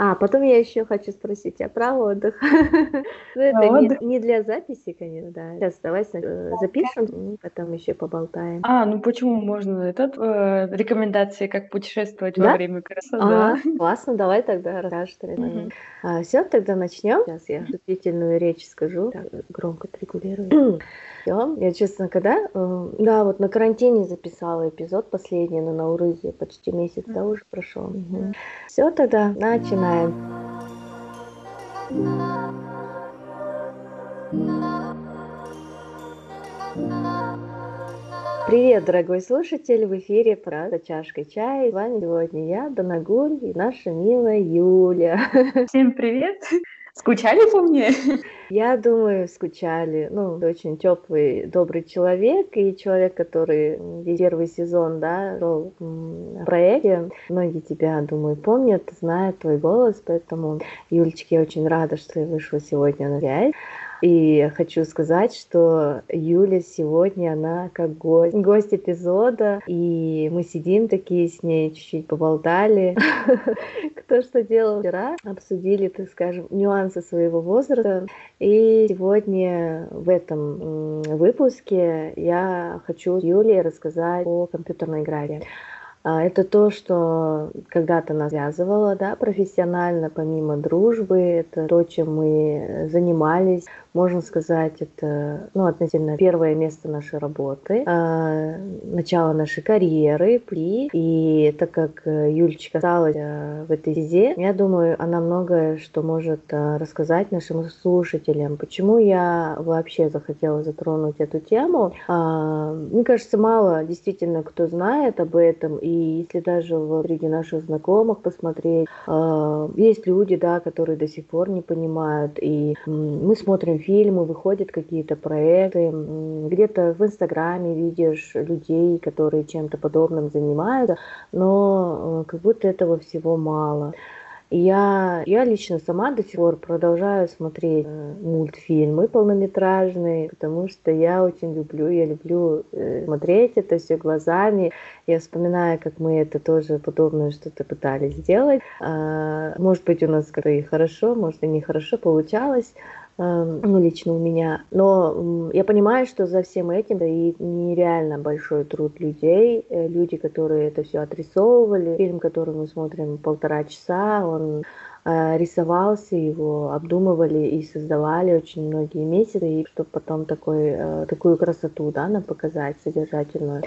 А, потом я еще хочу спросить тебя про отдых. Ну, это не для записи, конечно, да. Сейчас давай э, запишем, потом еще поболтаем. А, ну почему можно этот э, рекомендации, как путешествовать во время красоты? А, классно, давай тогда расскажешь. А, Все, тогда начнем. Сейчас я вступительную речь скажу. Громко отрегулирую. Все. Я, честно, когда... Э, да, вот на карантине записала эпизод последний, но на Урузе почти месяц, да, уже прошел. Угу. Все, тогда начинаем. Привет, дорогой слушатель! В эфире «Правда чашкой чая». С вами сегодня я, Данагуль и наша милая Юля. Всем привет! Скучали по мне? Я думаю, скучали. Ну, очень теплый, добрый человек и человек, который первый сезон, да, в проекте. Многие тебя, думаю, помнят, знают твой голос, поэтому, Юлечке, я очень рада, что я вышла сегодня на связь. И хочу сказать, что Юля сегодня, она как гость, гость эпизода, и мы сидим такие с ней, чуть-чуть поболтали, кто что делал вчера, обсудили, так скажем, нюансы своего возраста. И сегодня в этом выпуске я хочу Юле рассказать о компьютерной игре. А, это то, что когда-то нас связывало, да, профессионально, помимо дружбы, это то, чем мы занимались, можно сказать, это ну, относительно первое место нашей работы, э, начало нашей карьеры, при. И так как э, Юлечка осталась э, в этой стезе, я думаю, она многое что может э, рассказать нашим слушателям. Почему я вообще захотела затронуть эту тему? Э, мне кажется, мало действительно кто знает об этом, и если даже среди наших знакомых посмотреть, э, есть люди, да, которые до сих пор не понимают, и мы смотрим фильмы, выходят какие-то проекты, где-то в Инстаграме видишь людей, которые чем-то подобным занимаются, но э, как будто этого всего мало. Я, я лично сама до сих пор продолжаю смотреть э, мультфильмы полнометражные, потому что я очень люблю, я люблю э, смотреть это все глазами. Я вспоминаю, как мы это тоже подобное что-то пытались сделать. А, может быть, у нас как-то и хорошо, может и нехорошо получалось, ну, лично у меня. Но я понимаю, что за всем этим да, и нереально большой труд людей, э, люди, которые это все отрисовывали. Фильм, который мы смотрим полтора часа, он рисовался, его обдумывали и создавали очень многие месяцы, и чтобы потом такой, э, такую красоту да, нам показать, содержательную.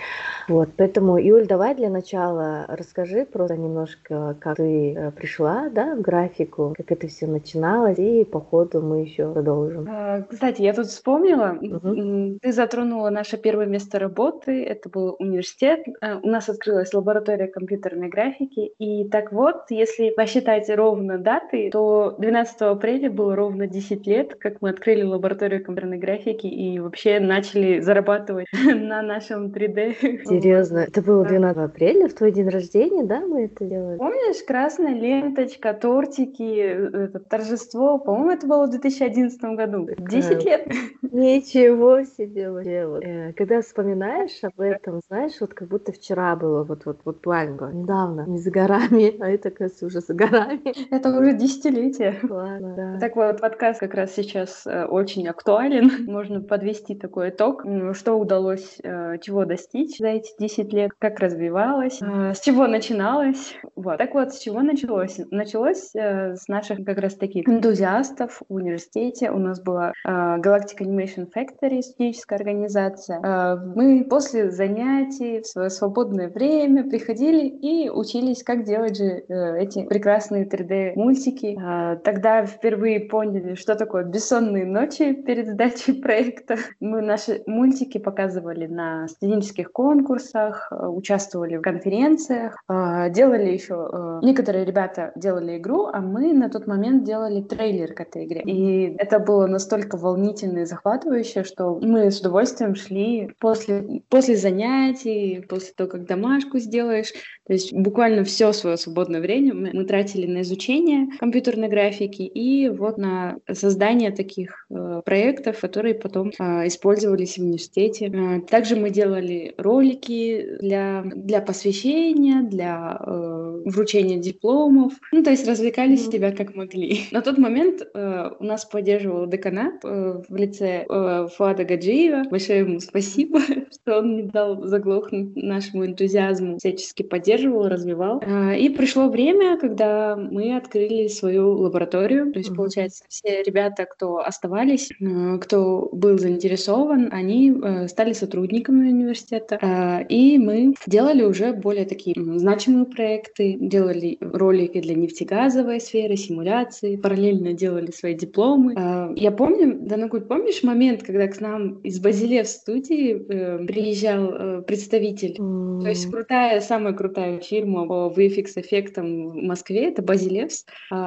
Вот, поэтому, Юль, давай для начала расскажи просто немножко, как ты э, пришла да, в графику, как это все начиналось, и по ходу мы еще продолжим. А, кстати, я тут вспомнила, угу. ты затронула наше первое место работы, это был университет, у нас открылась лаборатория компьютерной графики, и так вот, если посчитать ровно даты, то 12 апреля было ровно 10 лет, как мы открыли лабораторию компьютерной графики и вообще начали зарабатывать на нашем 3D. Серьезно? Это было 12 апреля, в твой день рождения, да, мы это делали? Помнишь, красная ленточка, тортики, это торжество, по-моему, это было в 2011 году. 10 лет. Ничего себе вообще. Э, когда вспоминаешь об этом, знаешь, вот как будто вчера было, вот вот вот буквально недавно, не за горами, а это, кажется, уже за горами. Это уже десятилетие. Ладно, да. Так вот, подкаст как раз сейчас э, очень актуален. Можно подвести такой итог, что удалось, э, чего достичь за эти 10 лет, как развивалось, э, с чего начиналось. Вот. Так вот, с чего началось? Началось с наших как раз таких энтузиастов в университете. У нас была Galactic Animation Factory, студенческая организация. Мы после занятий в свое свободное время приходили и учились, как делать же эти прекрасные 3D мультики. А, тогда впервые поняли, что такое бессонные ночи перед сдачей проекта. Мы наши мультики показывали на студенческих конкурсах, а, участвовали в конференциях, а, делали еще... Некоторые ребята делали игру, а мы на тот момент делали трейлер к этой игре. И это было настолько волнительно и захватывающе, что мы с удовольствием шли после, после занятий, после того, как домашку сделаешь. То есть буквально все свое свободное время мы, мы тратили на изучение применение компьютерной графики и вот на создание таких э, проектов, которые потом э, использовались в университете. Э, также мы делали ролики для, для посвящения, для э, вручения дипломов. Ну, то есть развлекали mm-hmm. себя как могли. На тот момент э, у нас поддерживал деканат э, в лице э, Фуада Гаджиева. Большое ему спасибо, что он не дал заглохнуть нашему энтузиазму, всячески поддерживал, развивал. Э, и пришло время, когда мы открыли свою лабораторию. То есть, получается, все ребята, кто оставались, э, кто был заинтересован, они э, стали сотрудниками университета. Э, и мы делали уже более такие значимые проекты, делали ролики для нефтегазовой сферы, симуляции, параллельно делали свои дипломы. Я помню, Данагуль, помнишь момент, когда к нам из Базиле в студии приезжал представитель? Mm. То есть крутая, самая крутая фирма по VFX-эффектам в Москве, это Базилевс.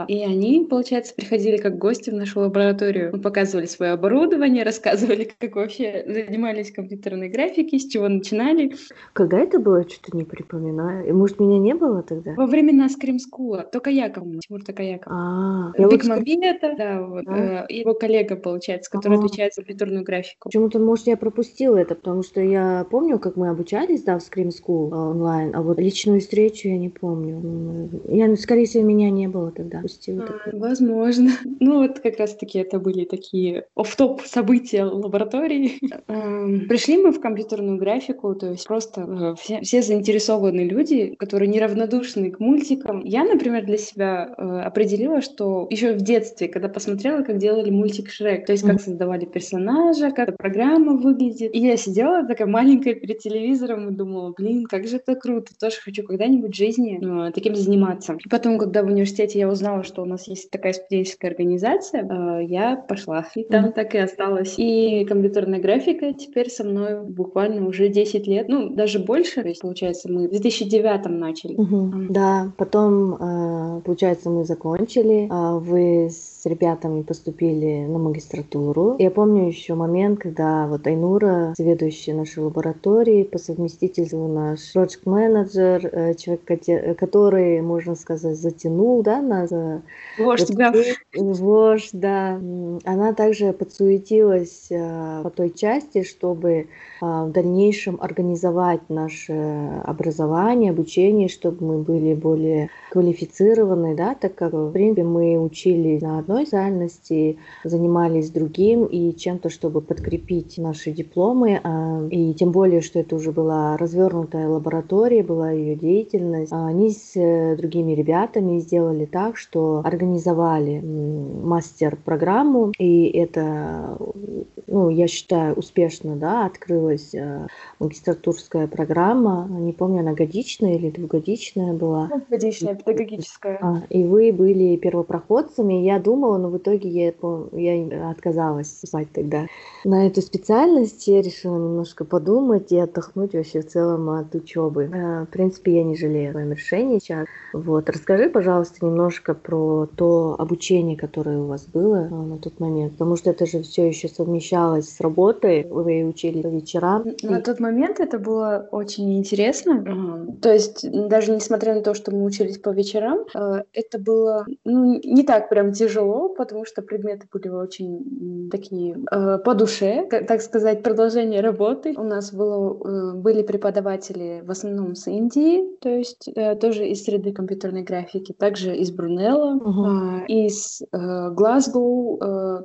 И они, получается, приходили как гости в нашу лабораторию. Мы показывали свое оборудование, рассказывали, как вообще занимались компьютерной графикой, с чего начинали. Когда это было, что-то не припоминаю. И, может, меня не было тогда? Во времена скримскула. Только Яков, Тимур Токаяков. А, Мобилета, да, вот. А? Э, его коллега, получается, который отвечает за компьютерную графику. Почему-то, может, я пропустила это, потому что я помню, как мы обучались, да, в Scream School э, онлайн, а вот личную встречу я не помню. Я, скорее всего, меня не было тогда. Пустила а, возможно. Ну, вот как раз-таки это были такие оф-топ события лаборатории. Пришли мы в компьютерную графику, то есть просто э, все, все заинтересованные люди, которые неравнодушны к мультикам. Я, например, для себя э, определила, что еще в детстве, когда посмотрела, как делали мультик Шрек, то есть как создавали персонажа, как программа выглядит, и я сидела такая маленькая перед телевизором и думала, блин, как же это круто, тоже хочу когда-нибудь в жизни э, таким заниматься. И потом, когда в университете я узнала, что у нас есть такая студенческая организация, э, я пошла. И там mm-hmm. так и осталась. И компьютерная графика теперь со мной буквально уже 10 лет, ну, даже больше. То есть, получается, мы в 2009 начали. Mm-hmm. Mm-hmm. Да, потом, э, получается, мы закончили. А вы с ребятами поступили на магистратуру. Я помню еще момент, когда вот Айнура, заведующая нашей лабораторией, по совместительству наш project менеджер э, человек, который, можно сказать, затянул, да, нас. Вождь, да. Вождь, да. Она также подсуетилась э, по той части, чтобы в дальнейшем организовать наше образование, обучение, чтобы мы были более квалифицированы, да, так как, в принципе, мы учились на одной специальности, занимались другим и чем-то, чтобы подкрепить наши дипломы, а, и тем более, что это уже была развернутая лаборатория, была ее деятельность. Они с э, другими ребятами сделали так, что организовали мастер-программу, и это, ну, я считаю, успешно, да, открылось появилась э, магистратурская программа. Не помню, она годичная или двухгодичная была. Годичная, педагогическая. А, и вы были первопроходцами. Я думала, но в итоге я, я отказалась спать тогда. На эту специальность я решила немножко подумать и отдохнуть вообще в целом от учебы. Э, в принципе, я не жалею о своем решении сейчас. Вот. Расскажи, пожалуйста, немножко про то обучение, которое у вас было э, на тот момент, потому что это же все еще совмещалось с работой. Вы учили по вечерам вечера. На тот момент это было очень интересно. Uh-huh. То есть даже несмотря на то, что мы учились по вечерам, э, это было ну, не так прям тяжело, потому что предметы были очень такие э, по душе, так сказать, продолжение работы. У нас было, э, были преподаватели в основном с Индии, то есть тоже из среды компьютерной графики, также из Брунелла, uh-huh. из Глазгоу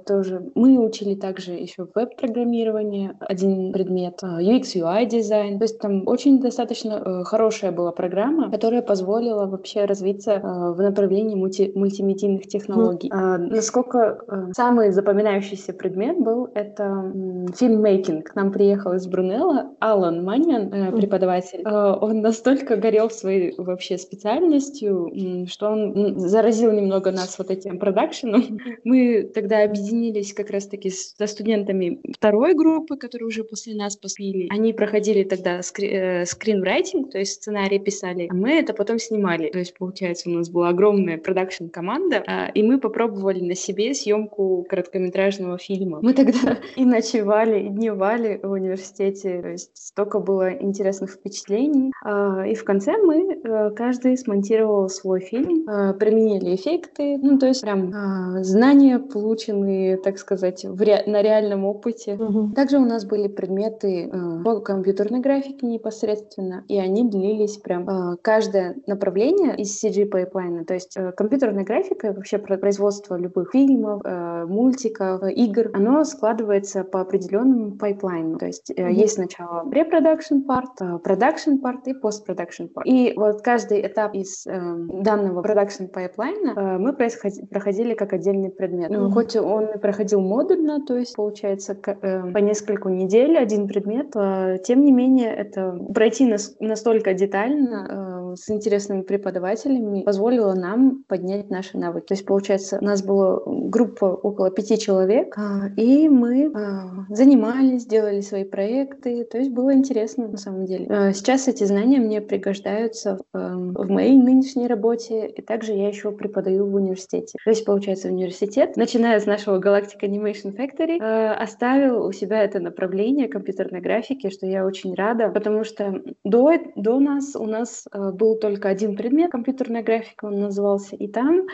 тоже. Мы учили также еще веб-программирование, один предмет UX, UI дизайн. То есть там очень достаточно э, хорошая была программа, которая позволила вообще развиться э, в направлении мульти мультимедийных технологий. Mm. Насколько э, самый запоминающийся предмет был это фильммейкинг. К нам приехал из Брунелла Алан Маньян, преподаватель. Он настолько горел своей вообще специальностью, что он заразил немного нас вот этим продакшеном. Мы тогда объединились как раз-таки со студентами второй группы, которые уже после нас поступили. Они проходили тогда скри- э, скринрайтинг, то есть сценарий писали, а мы это потом снимали. То есть, получается, у нас была огромная продакшн-команда, э, и мы попробовали попробовали на себе съемку короткометражного фильма. Мы тогда и ночевали, и дневали в университете, то есть столько было интересных впечатлений. А, и в конце мы, э, каждый смонтировал свой фильм, э, применили эффекты, ну, то есть прям а, знания, полученные, так сказать, ре- на реальном опыте. Угу. Также у нас были предметы э, по компьютерной графике непосредственно, и они длились прям каждое направление из CG пайплайна, то есть компьютерная графика, вообще производство любых фильмов, мультиков, игр, оно складывается по определенному пайплайну, то есть mm-hmm. есть сначала pre-production part, production part и post-production part. И вот каждый этап из э, данного production пайплайна э, мы проходили как отдельный предмет. Mm-hmm. Хоть он и проходил модульно, то есть получается э, по нескольку недель один предмет, э, тем не менее это пройти нас, настолько детально э, с интересными преподавателями позволило нам поднять наши навыки. То есть получается у нас была группа около пяти человек, э, и мы э, занимались, делали свои проекты, то есть было интересно на самом деле. Э, сейчас эти знания мне пригождаются эм, в моей нынешней работе, и также я еще преподаю в университете. То есть, получается, университет, начиная с нашего Galactic Animation Factory, э, оставил у себя это направление компьютерной графики, что я очень рада, потому что до, до нас у нас э, был только один предмет компьютерная графика, он назывался, и там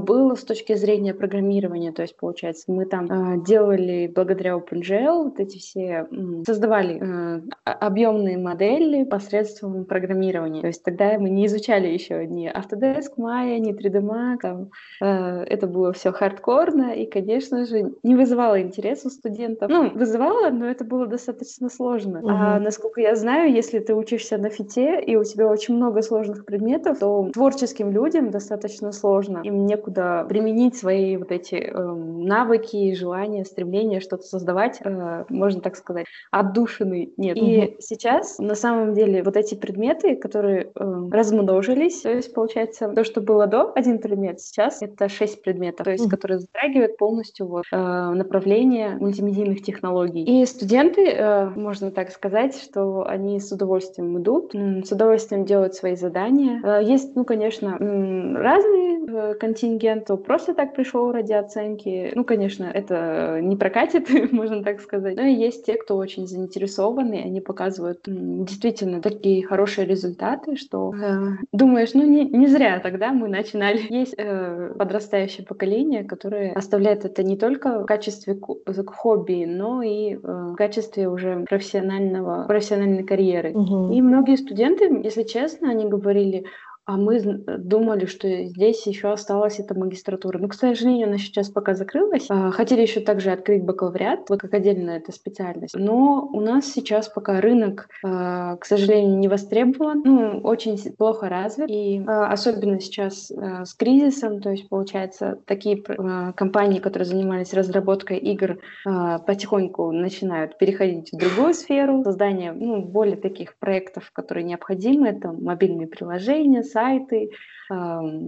было с точки зрения программирования, то есть, получается, мы там э, делали благодаря OpenGL вот эти все, создавали э, объемные модели посредством программирования. То есть тогда мы не изучали еще ни Autodesk, Maya, ни 3D Max, там, это было все хардкорно и, конечно же, не вызывало интерес у студентов. Ну, вызывало, но это было достаточно сложно. Угу. А насколько я знаю, если ты учишься на фите и у тебя очень много сложных предметов, то творческим людям достаточно сложно. Им некуда применить свои вот эти э, навыки, желания, стремления что-то создавать, э, можно так сказать, отдушины нет. Угу. И сейчас на самом деле вот эти предметы, которые э, размножились, то есть получается то, что было до один предмет, сейчас это шесть предметов, то есть угу. которые затрагивают полностью вот, э, направление мультимедийных технологий. И студенты, э, можно так сказать, что они с удовольствием идут, с удовольствием делают свои задания. Э, есть, ну, конечно, разные э, контингент, то просто так пришел ради оценки. Ну, конечно, это не прокатит, можно так сказать. Но и есть те, кто очень заинтересованы, они показывают действительно такие хорошие результаты, что э, думаешь, ну не, не зря тогда мы начинали. Есть э, подрастающее поколение, которое оставляет это не только в качестве хобби, но и э, в качестве уже профессионального, профессиональной карьеры. Угу. И многие студенты, если честно, они говорили, а мы думали, что здесь еще осталась эта магистратура. Но, к сожалению, она сейчас пока закрылась. А, хотели еще также открыть бакалавриат, вот как отдельная эта специальность. Но у нас сейчас пока рынок, а, к сожалению, не востребован, ну, очень плохо развит. И а, особенно сейчас с кризисом, то есть, получается, такие компании, которые занимались разработкой игр, потихоньку начинают переходить в другую сферу, создание ну, более таких проектов, которые необходимы. Это мобильные приложения, сайты,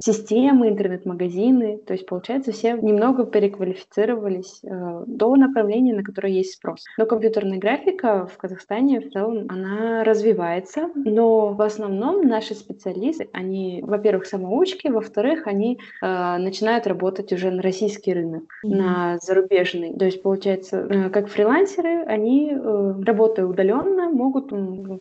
системы, интернет-магазины. То есть, получается, все немного переквалифицировались э, до направления, на которое есть спрос. Но компьютерная графика в Казахстане в целом, она развивается, но в основном наши специалисты, они, во-первых, самоучки, во-вторых, они э, начинают работать уже на российский рынок, mm-hmm. на зарубежный. То есть, получается, э, как фрилансеры, они, э, работая удаленно, могут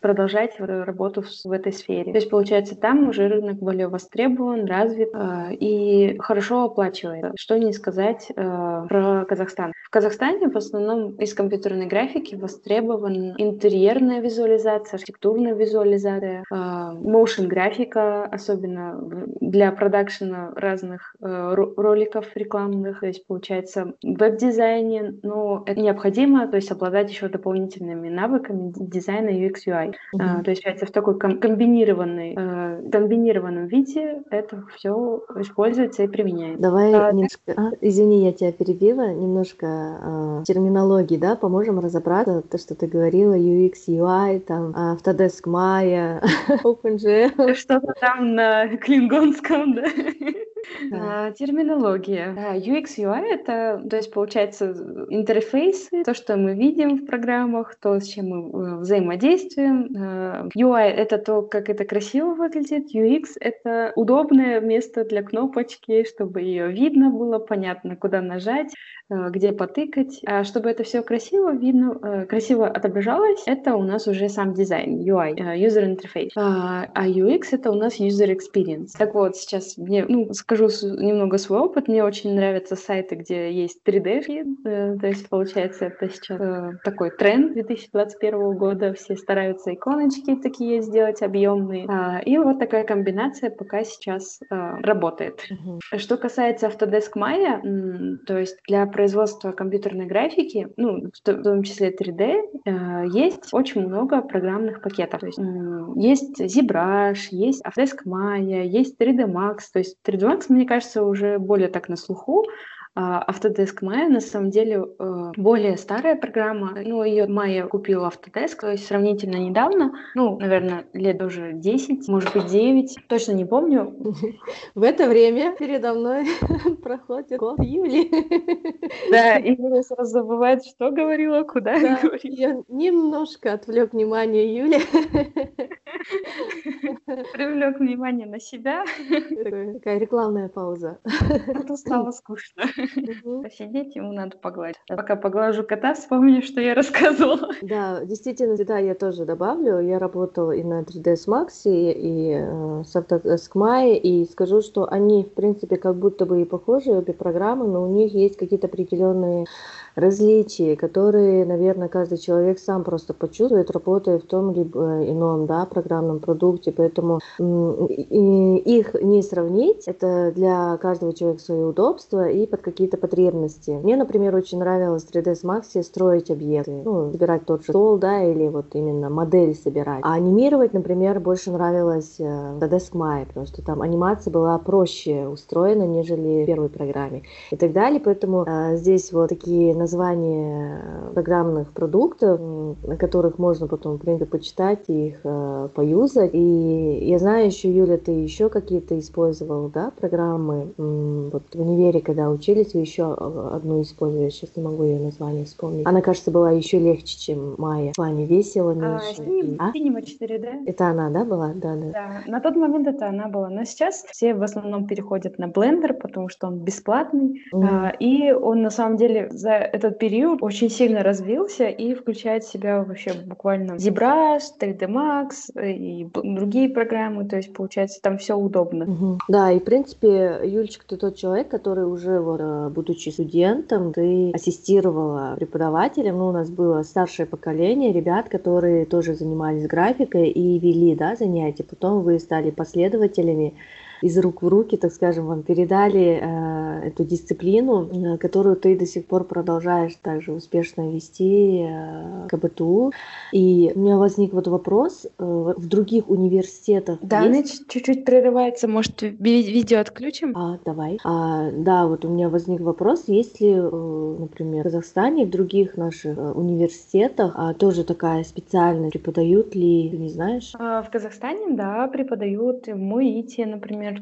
продолжать работу в, в этой сфере. То есть, получается, там уже рынок более востребован, развит э, и хорошо оплачивается. Что не сказать э, про Казахстан. В Казахстане в основном из компьютерной графики востребован интерьерная визуализация, архитектурная визуализация, э, motion графика, особенно для продакшена разных э, роликов рекламных, то есть получается в веб-дизайне, но это необходимо, то есть обладать еще дополнительными навыками дизайна UX UI. Mm-hmm. Э, то есть в такой комбинированной, э, комбинированном виде это все используется и применяется. Давай а, немножко, а, извини, я тебя перебила, немножко а, терминологии, да, поможем разобраться, то, что ты говорила, UX, UI, там, Autodesk Maya, OpenGL. Что-то там на клингонском, да? Да. А, терминология. UX, UI — это, то есть, получается, интерфейсы, то, что мы видим в программах, то, с чем мы э, взаимодействуем. UI — это то, как это красиво выглядит. UX — это удобное место для кнопочки, чтобы ее видно было, понятно, куда нажать. Э, где потыкать. А чтобы это все красиво видно, э, красиво отображалось, это у нас уже сам дизайн, UI, э, User Interface. А, а UX это у нас User Experience. Так вот, сейчас мне, ну, скажу немного свой опыт. Мне очень нравятся сайты, где есть 3D, то есть, получается, это сейчас такой тренд 2021 года. Все стараются иконочки такие сделать объемные. А, и вот такая комбинация пока сейчас работает. Что касается Autodesk Maya, то есть для производства компьютерной графики, ну, в том числе 3D, э, есть очень много программных пакетов. То есть, есть ZBrush, есть Autodesk Maya, есть 3D Max. То есть 3D Max, мне кажется, уже более так на слуху, Autodesk Maya на самом деле э, более старая программа. Ну, ее Maya купил Autodesk, то есть сравнительно недавно. Ну, наверное, лет уже 10, может быть 9. Точно не помню. В это время передо мной проходит год Юли. Да, и Юля сразу забывает, что говорила, куда да, говорила. Я немножко отвлек внимание Юли. Привлек внимание на себя. Такая рекламная пауза. Это стало скучно. Посидеть, ему надо погладить. Пока поглажу кота, вспомню, что я рассказывала. Да, действительно, да, я тоже добавлю. Я работала и на 3ds Max, и э, с Autodesk Maya, и скажу, что они, в принципе, как будто бы и похожи, обе программы, но у них есть какие-то определенные различия, которые, наверное, каждый человек сам просто почувствует, работая в том либо ином да, программном продукте. Поэтому их не сравнить. Это для каждого человека свое удобство и под какие-то потребности. Мне, например, очень нравилось в 3ds Max строить объекты. Ну, собирать тот же стол, да, или вот именно модель собирать. А анимировать, например, больше нравилось э, в Autodesk Maya, потому что там анимация была проще устроена, нежели в первой программе и так далее. Поэтому э, здесь вот такие названия программных продуктов, на которых можно потом, в принципе, почитать и их э, поюзать. И я знаю еще, Юля, ты еще какие-то использовал, да, программы? Вот в универе, когда учились, вы еще одну использовали, сейчас не могу ее название вспомнить. Она, кажется, была еще легче, чем Майя. С вами весело а, меньше. А, Cinema 4D. Это она, да, была? Да, да. Да, на тот момент это она была. Но сейчас все в основном переходят на Blender, потому что он бесплатный. Mm. А, и он на самом деле за этот период очень сильно развился и включает в себя вообще буквально ZBrush, 3D Max и другие программы, то есть получается там все удобно. Угу. Да, и в принципе, Юлечка, ты тот человек, который уже, вот, э, будучи студентом, ты ассистировала преподавателям, ну, у нас было старшее поколение ребят, которые тоже занимались графикой и вели, да, занятия, потом вы стали последователями из рук в руки, так скажем, вам передали э, эту дисциплину, э, которую ты до сих пор продолжаешь также успешно вести э, КБТУ. И у меня возник вот вопрос, э, в других университетах Да, есть... чуть-чуть прерывается, может, видео отключим? А, давай. А, да, вот у меня возник вопрос, есть ли, э, например, в Казахстане, в других наших э, университетах а, тоже такая специальность, преподают ли, ты не знаешь? А, в Казахстане, да, преподают в МУИТе,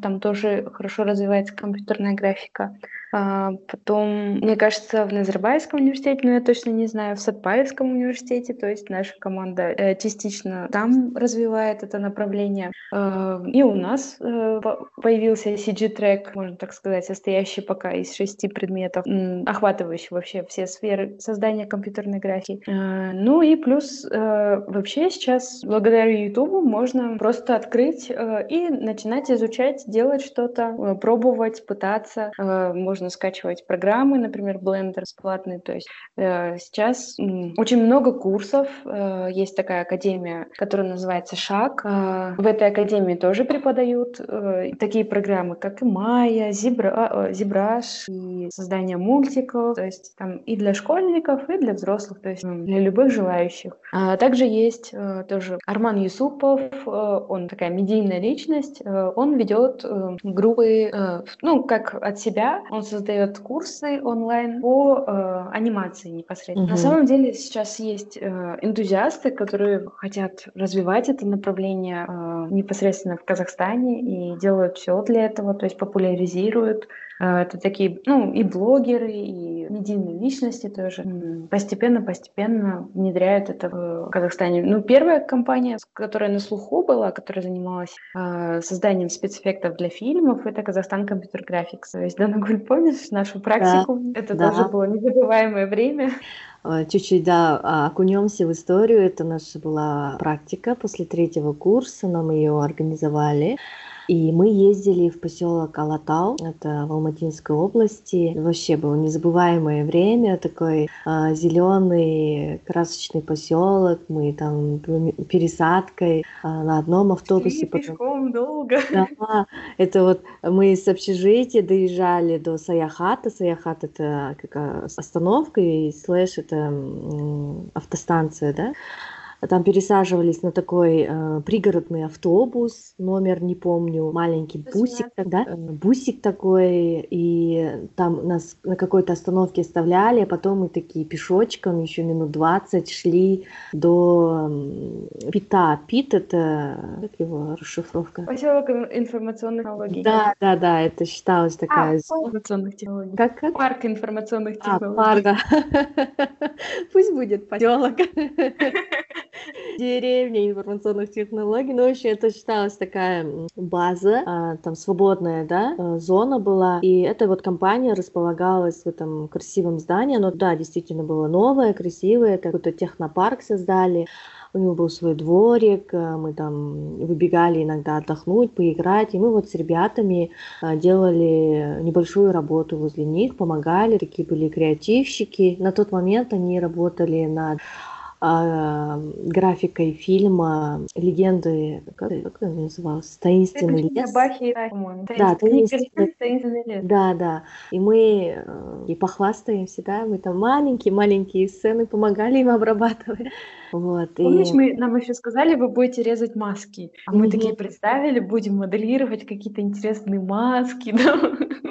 там тоже хорошо развивается компьютерная графика. А, потом, мне кажется, в Назарбаевском университете, но я точно не знаю, в Сатпаевском университете, то есть наша команда э, частично там развивает это направление. А, и у нас э, появился CG-трек, можно так сказать, состоящий пока из шести предметов, охватывающий вообще все сферы создания компьютерной графики. А, ну и плюс э, вообще сейчас благодаря YouTube можно просто открыть и начинать изучать, делать что-то, пробовать, пытаться. Можно можно скачивать программы, например, Blender бесплатный. То есть э, сейчас очень много курсов. Э, есть такая академия, которая называется Шаг. Э, в этой академии тоже преподают такие программы, как и э, ZBrush и создание мультиков. То есть там и для школьников, и для взрослых, то есть для любых желающих. А также есть тоже Арман Юсупов, он такая медийная личность, он ведет группы, ну, как от себя, он создает курсы онлайн по э, анимации непосредственно. Угу. На самом деле сейчас есть э, энтузиасты, которые хотят развивать это направление э, непосредственно в Казахстане и делают все для этого, то есть популяризируют а, это такие, ну, и блогеры, и медийные личности тоже постепенно-постепенно внедряют это в Казахстане. Ну, первая компания, которая на слуху была, которая занималась э, созданием спецэффектов для фильмов, это Казахстан Компьютер Графикс. То есть, Данагуль, помнишь нашу практику? Да, это да. тоже было незабываемое время. А, чуть-чуть, да, окунемся в историю. Это наша была практика после третьего курса, нам ее организовали. И мы ездили в поселок Алатау, это в Алматинской области. Вообще было незабываемое время, такой а, зеленый красочный поселок. Мы там пересадкой а, на одном автобусе. Потом... Пешком долго. Да, это вот мы с общежития доезжали до Саяхата. Саяхат это как остановка и слэш это автостанция, да. Там пересаживались на такой э, пригородный автобус, номер не помню, маленький бусик тогда, э, бусик такой, и там нас на какой-то остановке оставляли, а потом мы такие пешочком еще минут 20 шли до Пита. Пит это, как его расшифровка? Поселок информационных технологий. Да, да, да, это считалось такая... А, информационных технологий. Как, как? Парк информационных технологий. А, парк, да. Пусть будет поселок. деревня информационных технологий. Ну, вообще, это считалась такая база, а, там свободная, да, э, зона была. И эта вот компания располагалась в этом красивом здании. Оно, да, действительно было новое, красивое. Какой-то технопарк создали у него был свой дворик, э, мы там выбегали иногда отдохнуть, поиграть, и мы вот с ребятами э, делали небольшую работу возле них, помогали, такие были креативщики. На тот момент они работали над графикой фильма «Легенды», как, как это называлось? «Таинственный лес». Бахи, да, таинственный, таинственный лес. Да, да. И мы э, и похвастаемся, да, мы там маленькие-маленькие сцены помогали им обрабатывать. Вот, Помнишь, и... мы, нам еще сказали, вы будете резать маски, а мы такие представили, будем моделировать какие-то интересные маски, да?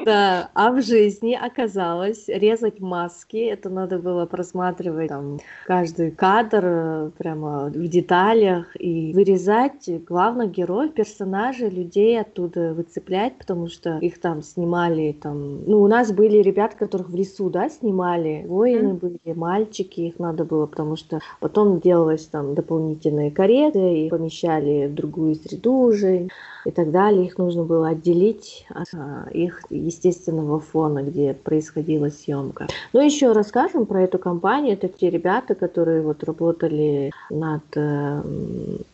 Да, а в жизни оказалось резать маски, это надо было просматривать там каждый кадр э, прямо в деталях и вырезать главных героев, персонажей, людей оттуда выцеплять, потому что их там снимали там, ну у нас были ребята, которых в лесу, да, снимали, воины mm. были, мальчики, их надо было, потому что потом делалось там дополнительные кареты, и помещали в другую среду уже и так далее. Их нужно было отделить от а, их естественного фона, где происходила съемка. Но еще расскажем про эту компанию. Это те ребята, которые вот работали над э,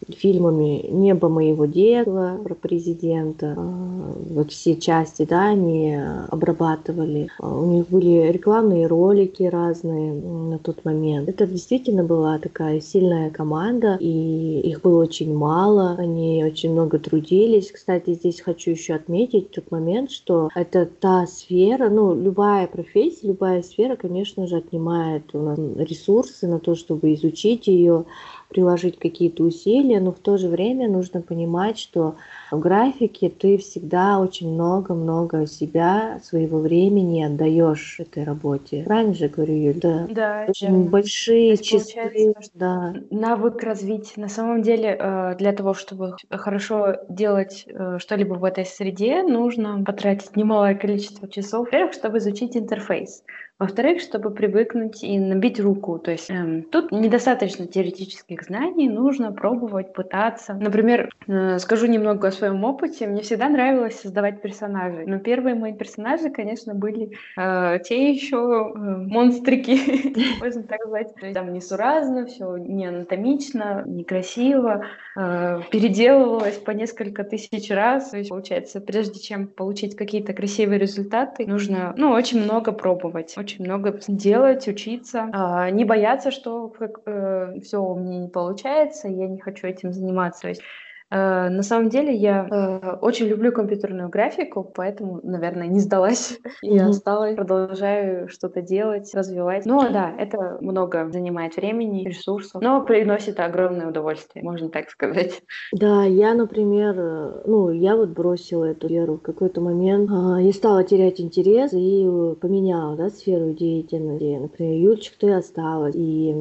фильмами «Небо моего детства» про президента. Э, вот все части, да, они обрабатывали. У них были рекламные ролики разные на тот момент. Это действительно была такая сильная команда, и их было очень мало. Они очень много трудились кстати, здесь хочу еще отметить тот момент, что это та сфера, ну, любая профессия, любая сфера, конечно же, отнимает у нас ресурсы на то, чтобы изучить ее, приложить какие-то усилия, но в то же время нужно понимать, что в графике ты всегда очень много-много себя, своего времени отдаешь этой работе. Правильно же говорю, Юль? Да, да очень да. большие часы. Да. Навык развить. На самом деле, э, для того, чтобы хорошо делать э, что-либо в этой среде, нужно потратить немалое количество часов, во-первых, чтобы изучить интерфейс. Во-вторых, чтобы привыкнуть и набить руку. То есть эм, тут недостаточно теоретических знаний, нужно пробовать, пытаться. Например, э, скажу немного о своем опыте. Мне всегда нравилось создавать персонажей. Но первые мои персонажи, конечно, были э, те еще э, монстрики, можно так сказать. То есть, там несуразно, все не анатомично, некрасиво, э, переделывалось по несколько тысяч раз. То есть, получается, прежде чем получить какие-то красивые результаты, нужно, ну, очень много пробовать очень много делать, учиться, а, не бояться, что э, все у меня не получается, я не хочу этим заниматься. То есть на самом деле я э, очень люблю компьютерную графику, поэтому, наверное, не сдалась. Я осталась, продолжаю что-то делать, развивать. Но да, это много занимает времени, ресурсов, но приносит огромное удовольствие, можно так сказать. Да, я, например, э, ну, я вот бросила эту веру в какой-то момент. А, я стала терять интерес и поменяла, да, сферу деятельности. Например, Юльчик, ты осталась. И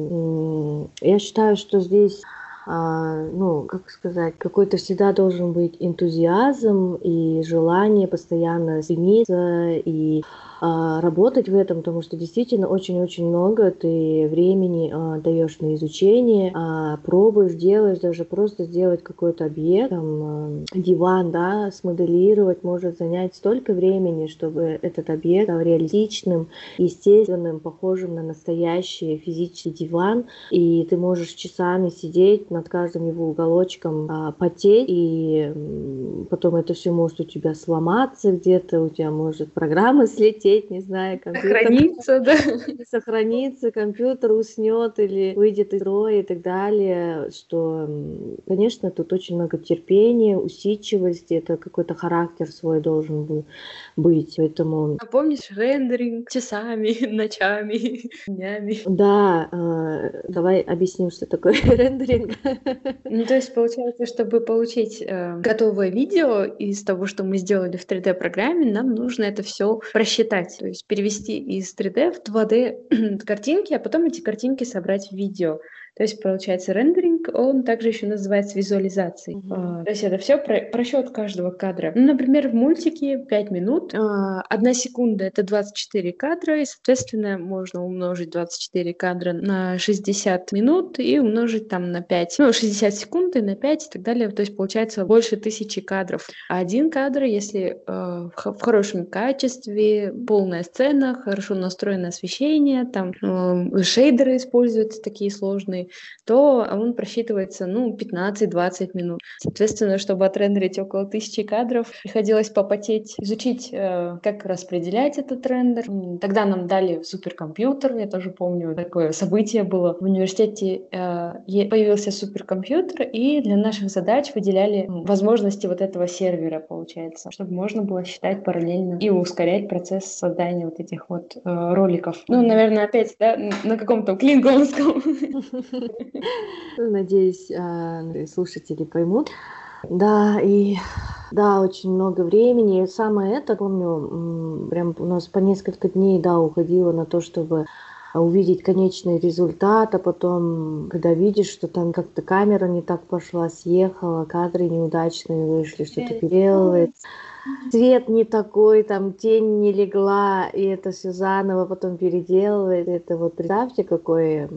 я считаю, что здесь а, ну, как сказать, какой-то всегда должен быть энтузиазм и желание постоянно стремиться и а, работать в этом, потому что действительно очень-очень много ты времени а, даешь на изучение, а, пробуешь, делаешь, даже просто сделать какой-то объект, там, диван, да, смоделировать может занять столько времени, чтобы этот объект стал реалистичным, естественным, похожим на настоящий физический диван, и ты можешь часами сидеть над каждым его уголочком, потеть, и потом это все может у тебя сломаться где-то, у тебя может программа слететь, улететь, не знаю, компьютер... Сохранится, да? Сохранится, компьютер уснет или выйдет из строя и так далее, что, конечно, тут очень много терпения, усидчивости, это какой-то характер свой должен быть, поэтому... А помнишь рендеринг часами, ночами, днями? Да, э, давай объясним, что такое рендеринг. Ну, то есть, получается, чтобы получить э, готовое видео из того, что мы сделали в 3D-программе, нам нужно это все просчитать переписать, то есть перевести из 3D в 2D картинки, а потом эти картинки собрать в видео. То есть, получается, рендеринг, он также еще называется визуализацией. Mm-hmm. то есть это все про, просчет каждого кадра. Ну, например, в мультике 5 минут, а, 1 секунда — это 24 кадра, и, соответственно, можно умножить 24 кадра на 60 минут и умножить там на 5, ну, 60 секунд и на 5 и так далее. То есть, получается, больше тысячи кадров. А один кадр, если э, в, хорошем качестве, полная сцена, хорошо настроенное освещение, там э, шейдеры используются такие сложные, то он просчитывается, ну, 15-20 минут. Соответственно, чтобы отрендерить около тысячи кадров, приходилось попотеть, изучить, э, как распределять этот рендер. Тогда нам дали суперкомпьютер, я тоже помню, такое событие было. В университете э, появился суперкомпьютер, и для наших задач выделяли возможности вот этого сервера, получается, чтобы можно было считать параллельно и ускорять процесс создания вот этих вот э, роликов. Ну, наверное, опять, да, на каком-то клингонском. Надеюсь, а, слушатели поймут. Да, и да, очень много времени. Самое это, помню, прям у нас по несколько дней, да, уходило на то, чтобы увидеть конечный результат, а потом, когда видишь, что там как-то камера не так пошла, съехала, кадры неудачные вышли, что-то переделывается цвет не такой, там тень не легла, и это все заново потом переделывает. Это вот представьте, какой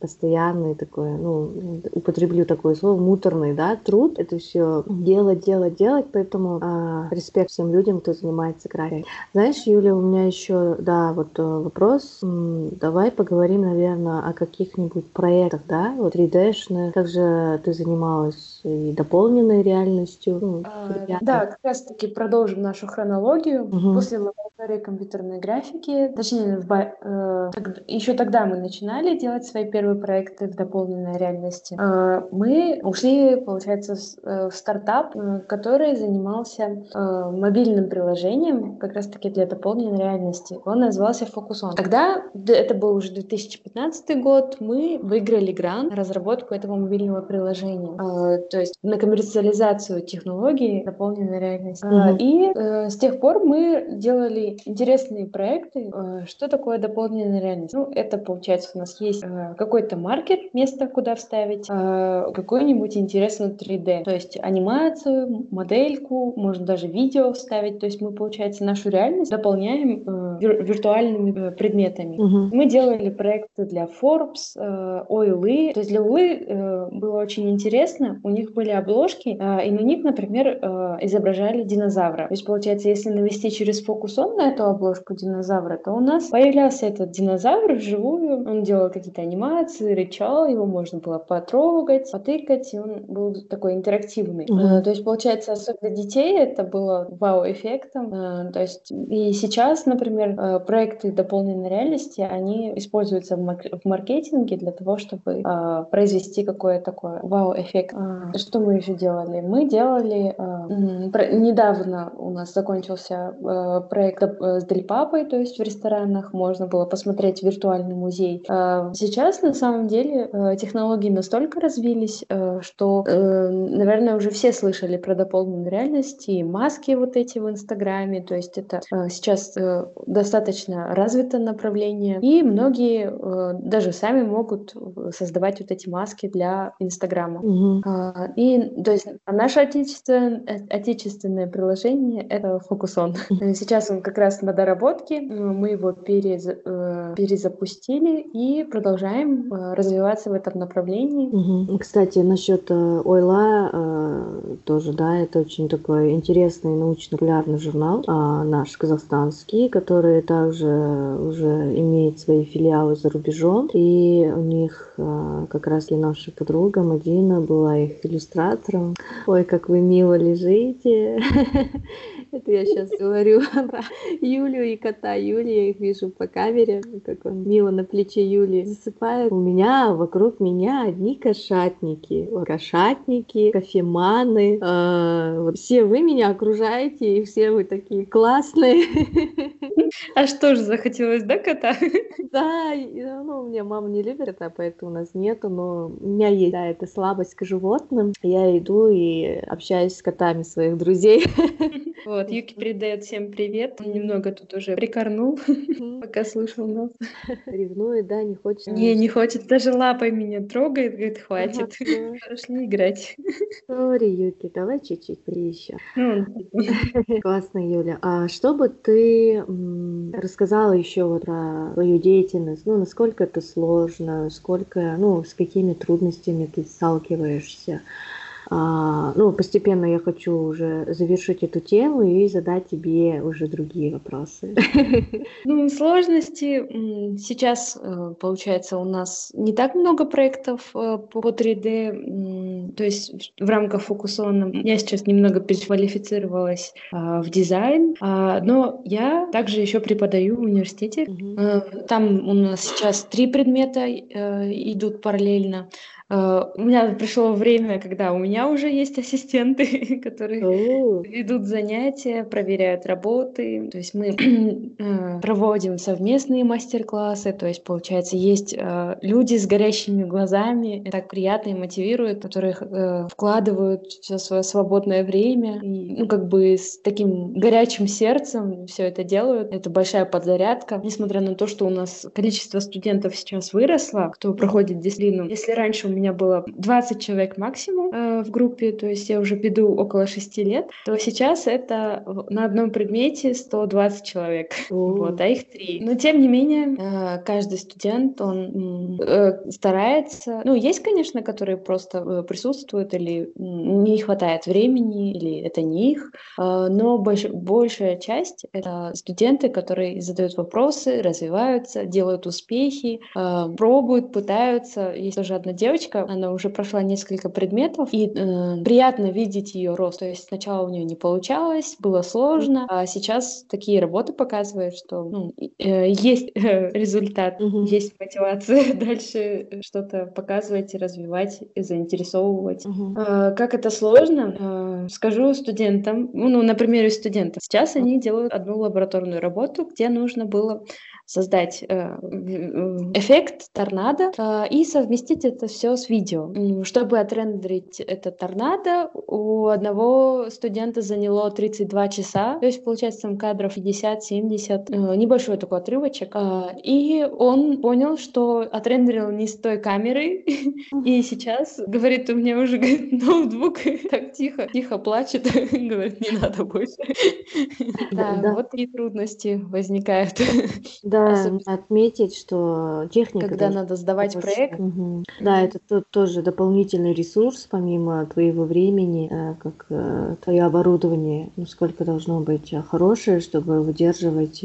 постоянный такой, ну, употреблю такое слово, муторный, да, труд. Это все делать, делать, делать, поэтому а, респект всем людям, кто занимается графикой. Знаешь, Юля, у меня еще, да, вот э, вопрос. Давай поговорим, наверное, о каких-нибудь проектах, да, вот 3D-шных. Как же ты занималась и дополненной реальностью? Ну, а, да, как раз таки продолжим продолжим нашу хронологию. Угу. После лаборатории компьютерной графики, точнее, в, э, так, еще тогда мы начинали делать свои первые проекты в дополненной реальности. Э, мы ушли, получается, с, э, в стартап, э, который занимался э, мобильным приложением, как раз-таки для дополненной реальности. Он назывался Focus On. Тогда, это был уже 2015 год, мы выиграли грант на разработку этого мобильного приложения. Э, то есть на коммерциализацию технологий дополненной реальности. Угу. И и э, с тех пор мы делали интересные проекты. Э, что такое дополненная реальность? Ну, это получается у нас есть э, какой-то маркер, место, куда вставить, э, какой-нибудь интересный 3D. То есть анимацию, модельку, можно даже видео вставить. То есть мы, получается, нашу реальность дополняем э, вир- виртуальными э, предметами. Угу. Мы делали проекты для Forbes, э, OLE. То есть для OLE э, было очень интересно. У них были обложки, э, и на них, например, э, изображали динозавры динозавра. То есть, получается, если навести через фокус он на эту обложку динозавра, то у нас появлялся этот динозавр вживую, он делал какие-то анимации, рычал, его можно было потрогать, потыкать, и он был такой интерактивный. Mm-hmm. То есть, получается, особенно детей это было вау-эффектом. Э, то есть, и сейчас, например, э, проекты дополненной реальности, они используются в маркетинге для того, чтобы произвести какое-то такое вау-эффект. А. Что мы еще делали? Мы делали... Недавно у нас закончился проект с Дельпапой, то есть в ресторанах можно было посмотреть виртуальный музей. Сейчас, на самом деле, технологии настолько развились, что, наверное, уже все слышали про дополненную реальность и маски вот эти в Инстаграме. То есть это сейчас достаточно развито направление. И многие даже сами могут создавать вот эти маски для Инстаграма. Угу. И то есть наше отечественное, отечественное приложение — это Фокусон. Сейчас он как раз на доработке. Мы его перез, э, перезапустили и продолжаем э, развиваться в этом направлении. Угу. Кстати, насчет э, Ойла тоже, да, это очень такой интересный научно-популярный журнал а, наш казахстанский, который также уже имеет свои филиалы за рубежом. И у них как раз и наша подруга Мадина была их иллюстратором. Ой, как вы мило лежите. Это я сейчас говорю про Юлю и кота Юли. Я их вижу по камере, как он мило на плече Юли засыпает. У меня, вокруг меня одни кошатники. Кошатники, кофеманы. Э, вот все вы меня окружаете, и все вы такие классные. А что же, захотелось, да, кота? Да, ну, у меня мама не любит кота, поэтому у нас нету, но у меня есть, да, эта слабость к животным. Я иду и общаюсь с котами своих друзей. Вот, Юки передает всем привет. Он немного тут уже прикорнул, пока слушал нас. Ревнует, да, не хочет. Не, не хочет, даже лапой меня трогает, говорит, хватит. Пошли играть. Сори, Юки, давай чуть-чуть еще. Ну, Классно, Юля. А что бы ты рассказала еще вот про свою деятельность? Ну, насколько это сложно, сколько, ну, с какими трудностями ты сталкиваешься? А, ну, постепенно я хочу уже завершить эту тему и задать тебе уже другие вопросы. Ну, сложности сейчас, э, получается, у нас не так много проектов э, по 3D, то есть в рамках фокусона. Я сейчас немного переквалифицировалась а, в дизайн, а, но я также еще преподаю в университете. Угу. Там у нас сейчас три предмета идут параллельно. Э, у меня пришло время, когда у меня уже есть ассистенты, которые ведут занятия, проверяют работы. То есть мы э, проводим совместные мастер-классы. То есть, получается, есть э, люди с горящими глазами. Это так приятно и мотивирует, которые вкладывают все свое свободное время. И, ну, как бы с таким горячим сердцем все это делают. Это большая подзарядка. Несмотря на то, что у нас количество студентов сейчас выросло, кто проходит дисциплину. Если раньше у меня было 20 человек максимум э, в группе, то есть я уже веду около 6 лет, то сейчас это на одном предмете 120 человек, вот, а их 3. Но тем не менее, э, каждый студент, он э, старается, ну, есть, конечно, которые просто э, присутствуют или не хватает времени, или это не их, э, но больш, большая часть — это студенты, которые задают вопросы, развиваются, делают успехи, э, пробуют, пытаются. Есть тоже одна девочка, девочка, она уже прошла несколько предметов, и э, приятно видеть ее рост. То есть сначала у нее не получалось, было сложно, а сейчас такие работы показывают, что ну, э, есть э, результат, угу. есть мотивация дальше что-то показывать, развивать, заинтересовывать. Угу. Э, как это сложно? Э, скажу студентам, ну, на примере студентов. Сейчас они делают одну лабораторную работу, где нужно было создать э, эффект торнадо э, и совместить это все с видео. Чтобы отрендерить это торнадо, у одного студента заняло 32 часа, то есть получается там кадров 50-70, э, небольшой такой отрывочек. И он понял, что отрендерил не с той камерой, и сейчас, говорит, у меня уже ноутбук так тихо, тихо плачет, говорит, не надо больше. Да, вот такие трудности возникают. Да, да, Особенно... отметить, что техника... Когда надо сдавать очень... проект. Угу. Да, это тут тоже дополнительный ресурс, помимо твоего времени, э, как э, твое оборудование, ну, сколько должно быть хорошее, чтобы выдерживать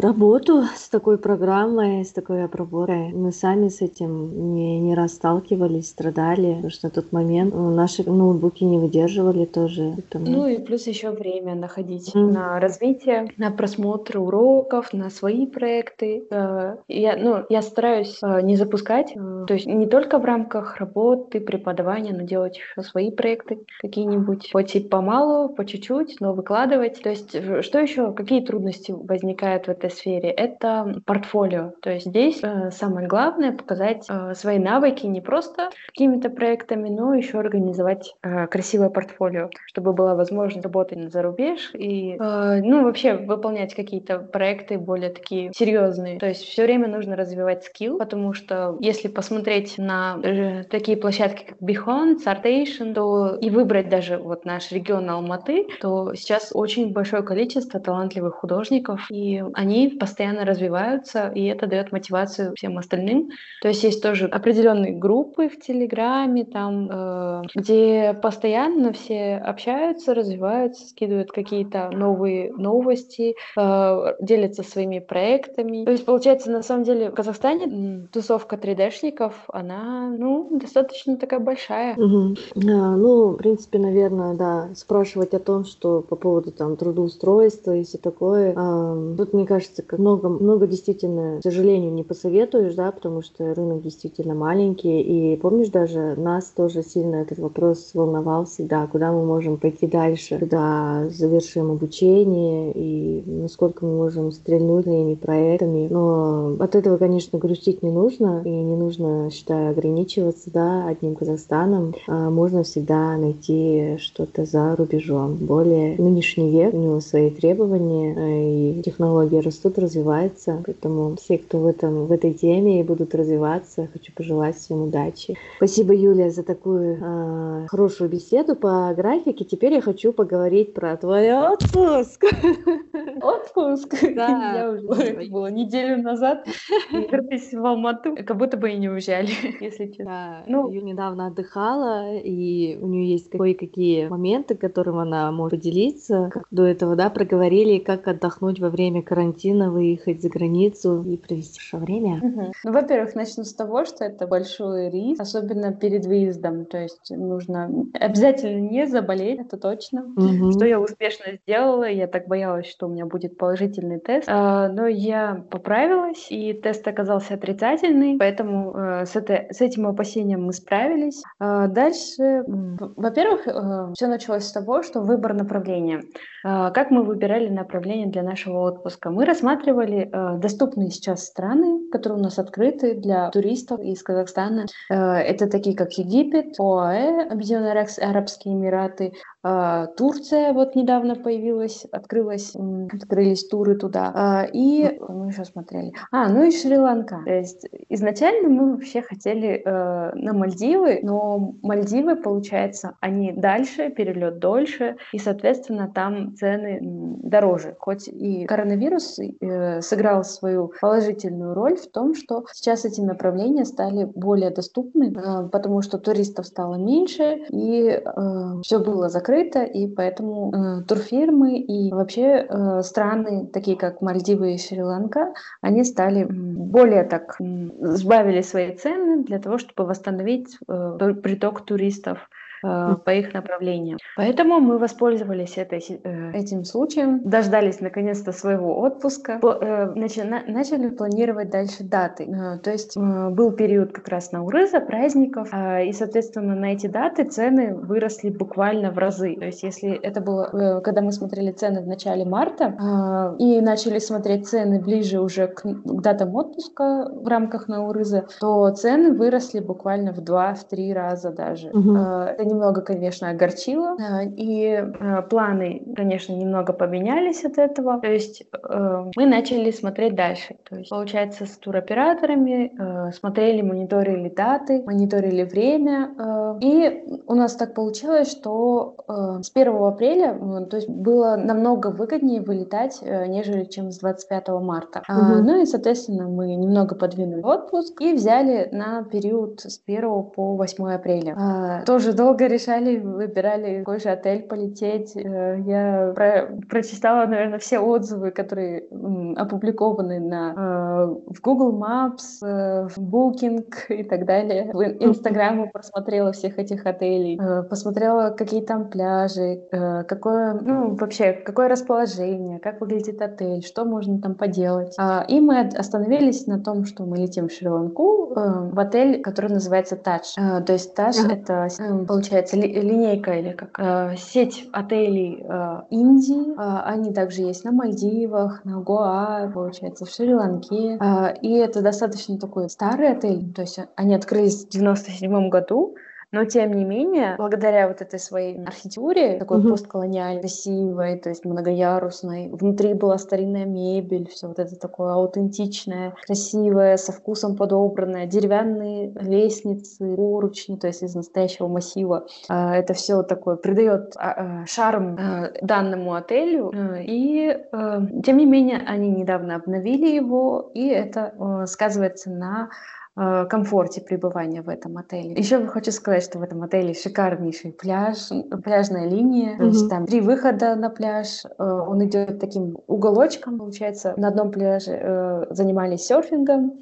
работу с такой программой, с такой обработкой. Мы сами с этим не, не раз сталкивались, страдали, потому что на тот момент ну, наши ноутбуки не выдерживали тоже. Поэтому... Ну и плюс еще время находить mm. на развитие, на просмотр уроков, на свои проекты. Э, я, ну, я стараюсь э, не запускать, э, то есть не только в рамках работы, преподавания, но делать еще свои проекты какие-нибудь. Хоть и помалу, по чуть-чуть, но выкладывать. То есть что еще, какие трудности возникают в этой сфере, это портфолио. То есть здесь э, самое главное показать э, свои навыки не просто какими-то проектами, но еще организовать э, красивое портфолио, чтобы была возможность работать на зарубеж и, э, ну, вообще выполнять какие-то проекты более такие серьезные. То есть все время нужно развивать скилл, потому что если посмотреть на э, такие площадки, как Бихон, Sartation, то и выбрать даже вот наш регион Алматы, то сейчас очень большое количество талантливых художников, и они постоянно развиваются, и это дает мотивацию всем остальным. То есть есть тоже определенные группы в Телеграме, там, э, где постоянно все общаются, развиваются, скидывают какие-то новые новости, э, делятся своими проектами. То есть, получается, на самом деле в Казахстане тусовка 3D-шников, она, ну, достаточно такая большая. Угу. А, ну, в принципе, наверное, да, спрашивать о том, что по поводу там трудоустройства и все такое, а, тут, мне кажется, кажется, много, много действительно, к сожалению, не посоветуешь, да, потому что рынок действительно маленький. И помнишь, даже нас тоже сильно этот вопрос волновал всегда, куда мы можем пойти дальше, когда завершим обучение и насколько мы можем стрельнуть своими проектами. Но от этого, конечно, грустить не нужно, и не нужно, считаю, ограничиваться, да, одним Казахстаном. А можно всегда найти что-то за рубежом. Более нынешний век, у него свои требования, и технологии растут развиваются. Поэтому все, кто в, этом, в этой теме и будут развиваться, хочу пожелать всем удачи. Спасибо, Юлия, за такую э, хорошую беседу по графике. Теперь я хочу поговорить про твой отпуск. Отпуск? Да. Я уже, это было неделю назад. Вернулись в Алмату. Как будто бы и не уезжали, если честно. Да, ну, Юля недавно отдыхала, и у нее есть кое-какие моменты, которым она может поделиться. Как до этого, да, проговорили, как отдохнуть во время карантина выехать за границу и провести время? Угу. Ну, во-первых, начну с того, что это большой риск, особенно перед выездом. То есть нужно обязательно не заболеть, это точно. Угу. Что я успешно сделала. Я так боялась, что меня будет положительный тест. А, но я поправилась, и тест оказался отрицательный, поэтому а, с, это, с этим опасением мы справились. А, дальше, во-первых, э, все началось с того, что выбор направления. А, как мы выбирали направление для нашего отпуска? Мы рассматривали э, доступные сейчас страны, которые у нас открыты для туристов из Казахстана. Э, это такие, как Египет, ОАЭ, Объединенные Арабские Эмираты, э, Турция вот недавно появилась, открылась, открылись туры туда. Э, и мы еще смотрели. А, ну и Шри-Ланка. То есть изначально мы вообще хотели э, на Мальдивы, но Мальдивы, получается, они дальше, перелет дольше, и, соответственно, там цены дороже. Хоть и коронавирус э, сыграл свою положительную роль в том, что сейчас эти направления стали более доступны, э, потому что туристов стало меньше, и э, все было закрыто, и поэтому э, турфирмы и вообще э, страны, такие как Мальдивы и Шри-Ланка, они стали более так, сбавили свои цены для того, чтобы восстановить э, приток туристов по их направлениям. Поэтому мы воспользовались этой, э, этим случаем, дождались наконец-то своего отпуска, э, начали, планировать дальше даты. Э, то есть э, был период как раз на Урыза, праздников, э, и, соответственно, на эти даты цены выросли буквально в разы. То есть если это было, э, когда мы смотрели цены в начале марта э, и начали смотреть цены ближе уже к, датам отпуска в рамках Наурыза, то цены выросли буквально в два-в три раза даже. Угу. Э, это немного, конечно, огорчило, э, и э, планы, конечно, немного поменялись от этого. То есть мы начали смотреть дальше. То есть, получается, с туроператорами смотрели, мониторили даты, мониторили время, и у нас так получилось, что с 1 апреля, то есть было намного выгоднее вылетать, нежели чем с 25 марта. Угу. Ну и, соответственно, мы немного подвинули отпуск и взяли на период с 1 по 8 апреля. Тоже долго решали, выбирали, какой же отель полететь. Э, я про прочитала, наверное, все отзывы, которые опубликованы на, э, в Google Maps, э, в Booking и так далее. В Инстаграме просмотрела всех этих отелей, посмотрела, какие там пляжи, какое, ну, вообще, какое расположение, как выглядит отель, что можно там поделать. А, и мы остановились на том, что мы летим в Шри-Ланку, в отель, который называется Тадж. То есть Тадж это, э, получается, ли, линейка или как э, сеть отелей э, Индии. Э, они также есть на Мальдивах, на Гоа, получается, в Шри-Ланке. Э, и это достаточно такой старый отель, то есть они открылись в 97 году, но, тем не менее, благодаря вот этой своей архитектуре, такой угу. постколониальной, красивой, то есть многоярусной, внутри была старинная мебель, все вот это такое аутентичное, красивое, со вкусом подобранное, деревянные лестницы, поручни, то есть из настоящего массива. А, это все такое придает а, а, шарм данному отелю. И, тем не менее, они недавно обновили его, и это сказывается на комфорте пребывания в этом отеле. Еще хочу сказать, что в этом отеле шикарнейший пляж, пляжная линия, mm-hmm. то есть там три выхода на пляж, э, он идет таким уголочком, получается. На одном пляже э, занимались серфингом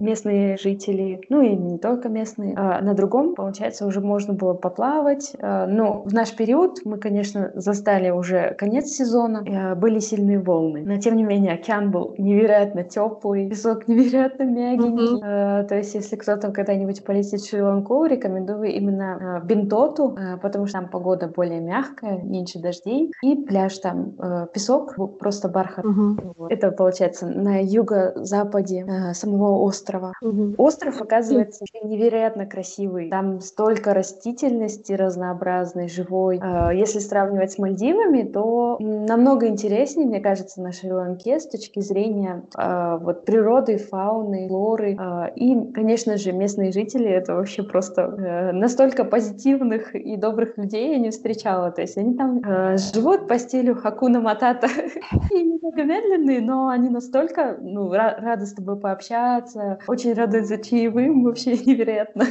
местные жители, ну и не только местные, а на другом, получается, уже можно было поплавать. Но в наш период мы, конечно, застали уже конец сезона, были сильные волны, но тем не менее океан был невероятно теплый, песок невероятно мягенький, mm-hmm то есть, если кто-то когда-нибудь полетит в Шри-Ланку, рекомендую именно э, Бентоту, э, потому что там погода более мягкая, меньше дождей, и пляж там э, песок, просто бархат. Угу. Вот. Это получается на юго-западе э, самого острова. Угу. Остров оказывается невероятно красивый. Там столько растительности разнообразной, живой. Э, если сравнивать с Мальдивами, то намного интереснее, мне кажется, на Шри-Ланке с точки зрения э, вот природы, фауны, флоры э, и конечно же, местные жители — это вообще просто э, настолько позитивных и добрых людей я не встречала. То есть они там э, живут по стилю Хакуна Матата. и немного медленные, но они настолько ну, рады с тобой пообщаться, очень рады за чаевым, вообще невероятно.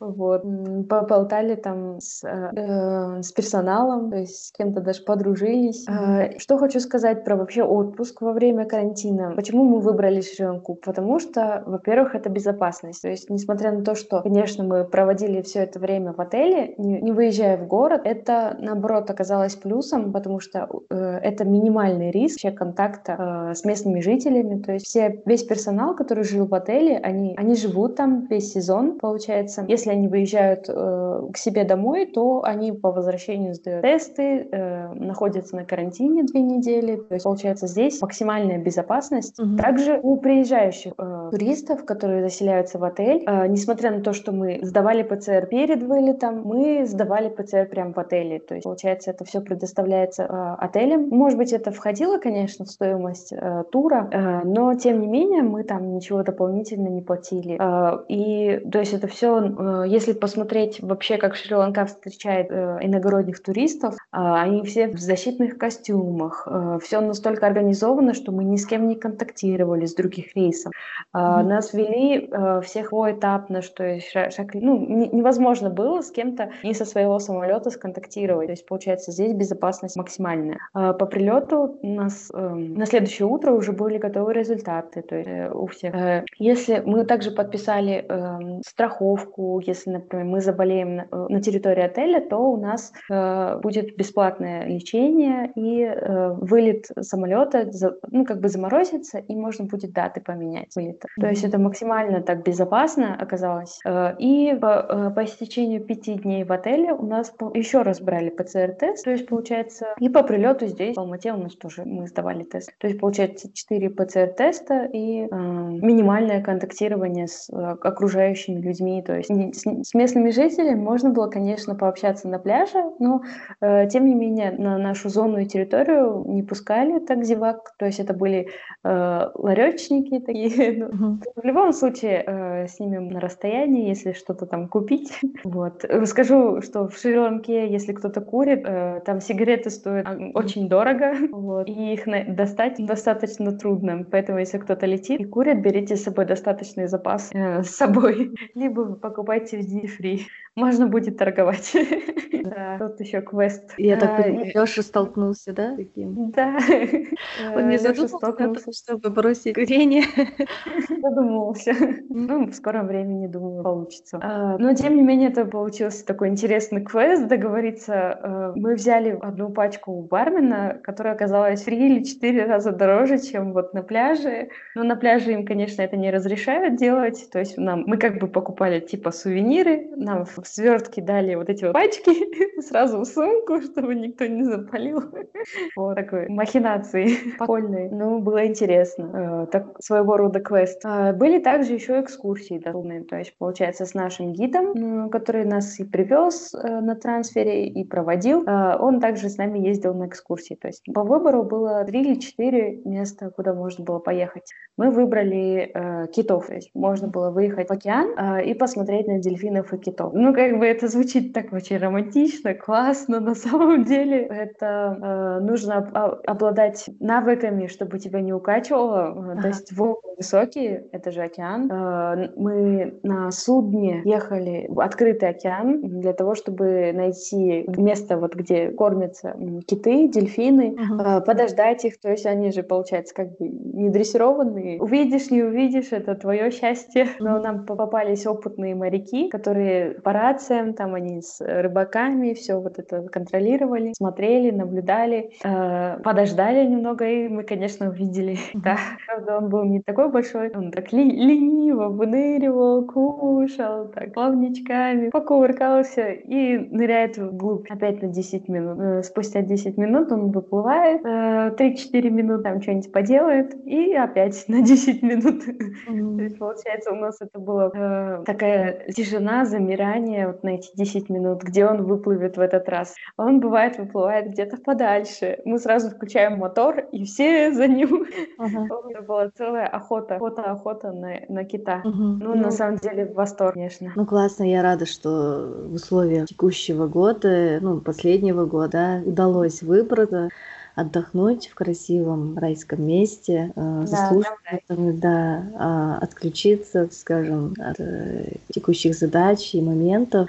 Вот. Поболтали там с, э, с персоналом, то есть с кем-то даже подружились. Э, что хочу сказать про вообще отпуск во время карантина. Почему мы выбрали Шри-Ланку? Потому что, во-первых, это безопасность. То есть, несмотря на то, что, конечно, мы проводили все это время в отеле, не, не выезжая в город, это, наоборот, оказалось плюсом, потому что э, это минимальный риск вообще контакта э, с местными жителями. То есть все, весь персонал, который жил в отеле, они, они живут там весь сезон, получается. Если если они выезжают э, к себе домой, то они по возвращению сдают тесты, э, находятся на карантине две недели. То есть, получается, здесь максимальная безопасность. Угу. Также у приезжающих э, туристов, которые заселяются в отель, э, несмотря на то, что мы сдавали ПЦР перед вылетом, мы сдавали ПЦР прямо в отеле. То есть, получается, это все предоставляется э, отелем. Может быть, это входило, конечно, в стоимость э, тура, э, но, тем не менее, мы там ничего дополнительно не платили. Э, и, то есть, это все э, если посмотреть вообще, как Шри-Ланка встречает э, иногородних туристов, э, они все в защитных костюмах, э, все настолько организовано, что мы ни с кем не контактировали с других рейсов. Mm-hmm. Нас вели э, всех поэтапно, что ну, невозможно было с кем-то не со своего самолета сконтактировать. То есть, получается, здесь безопасность максимальная. По прилету у нас эм, на следующее утро уже были готовы результаты, то есть у всех. Если мы также подписали эм, страховку, если, например, мы заболеем на, э, на территории отеля, то у нас э, будет бесплатное лечение и э, вылет самолета, ну, как бы заморозится, и можно будет даты поменять вылета. Mm-hmm. То есть это максимально так безопасно оказалось. И по, по истечению пяти дней в отеле у нас еще раз брали ПЦР-тест, то есть получается, и по прилету здесь в Алмате у нас тоже мы сдавали тест. То есть получается 4 ПЦР-теста и э, минимальное контактирование с э, окружающими людьми, то есть с, с местными жителями можно было, конечно, пообщаться на пляже, но э, тем не менее на нашу зону и территорию не пускали так зевак, то есть это были э, ларечники такие. Ну, В любом случае э, с ними на расстоянии, если что-то там купить. Вот. Расскажу, что в Шри-Ланке, если кто-то курит, э, там сигареты стоят очень дорого, вот, и их на- достать достаточно трудно. Поэтому, если кто-то летит и курит, берите с собой достаточный запас э, с собой, либо вы покупайте в duty free. Можно будет торговать. Да, тут еще квест. Я так а, понимаю, Леша столкнулся, да? Да. Он не задумался, чтобы бросить курение. Задумался. Ну, в скором времени, думаю, получится. А, но, тем не менее, это получился такой интересный квест, договориться. А, мы взяли одну пачку у бармена, которая оказалась в или четыре раза дороже, чем вот на пляже. Но на пляже им, конечно, это не разрешают делать. То есть нам, мы как бы покупали типа сувениры, нам в свертке дали вот эти вот пачки сразу в сумку, чтобы никто не запалил. Вот такой махинации прикольные. Ну, было интересно. Э, так, своего рода квест. А, были также еще экскурсии доступные. То есть, получается, с нашим гидом, который нас и привез э, на трансфере и проводил, э, он также с нами ездил на экскурсии. То есть по выбору было три или четыре места, куда можно было поехать. Мы выбрали э, китов. То есть можно было выехать в океан э, и посмотреть на дельфинов и китов. Ну, как бы это звучит так очень романтично, классно. На самом деле это э, нужно об- обладать навыками, чтобы тебя не укачивало. Ага. То есть волны высокие, это же океан. Э, мы на судне ехали в открытый океан для того, чтобы найти место, вот где кормятся киты, дельфины, ага. э, подождать их. То есть они же, получается, как бы не дрессированные. Увидишь, не увидишь, это твое счастье. Но нам попались опытные моряки, которые по рациям, там они с рыбаками все вот это контролировали, смотрели, наблюдали, э, подождали немного, и мы, конечно, увидели. Да, правда, он был не такой большой, он так ли лениво выныривал, кушал, так, плавничками, покувыркался и ныряет вглубь опять на 10 минут. Э, спустя 10 минут он выплывает, э, 3-4 минуты там что-нибудь поделает, и опять на 10 минут. Mm-hmm. То есть, получается, у нас это была э, такая тишина, замирание вот на эти 10 минут, где он выплывет в этот раз. Он, бывает, выплывает где-то подальше. Мы сразу включаем мотор, и все за ним. Uh-huh. Это была целая охота, охота-охота на, на кита. Uh-huh. Ну, ну, на самом деле, восторг, конечно. Ну, классно, я рада, что в условиях текущего года, ну, последнего года удалось выбраться отдохнуть в красивом райском месте, э, заслушать, да, да, а, отключиться, скажем, от э, текущих задач и моментов.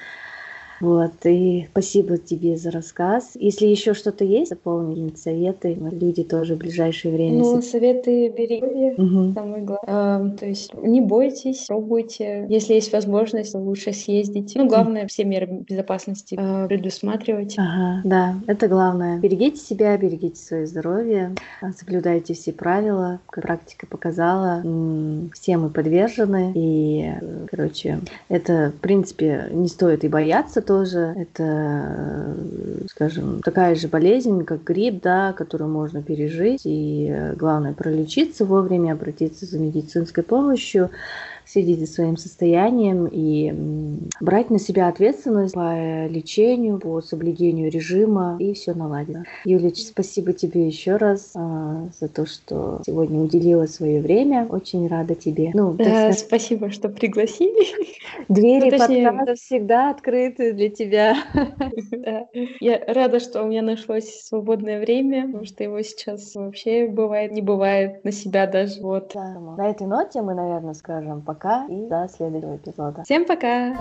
Вот, и спасибо тебе за рассказ. Если еще что-то есть, дополнительные советы, люди тоже в ближайшее время. Ну, советы берите, угу. самое главное. А, то есть не бойтесь, пробуйте. Если есть возможность, лучше съездить. Ну, главное, все меры безопасности а, предусматривать. Ага, да, это главное. Берегите себя, берегите свое здоровье, соблюдайте все правила. Как практика показала, все мы подвержены. И, короче, это, в принципе, не стоит и бояться тоже это, скажем, такая же болезнь, как грипп, да, которую можно пережить. И э, главное пролечиться вовремя, обратиться за медицинской помощью следить за своим состоянием и брать на себя ответственность по лечению, по соблюдению режима, и все наладится. Юлич, спасибо тебе еще раз а, за то, что сегодня уделила свое время. Очень рада тебе. Ну, да, спасибо, что пригласили. Двери ну, подкаста всегда открыты для тебя. Да. Я рада, что у меня нашлось свободное время, потому что его сейчас вообще бывает, не бывает на себя даже. Вот. Да. На этой ноте мы, наверное, скажем пока и до следующего эпизода. Всем пока!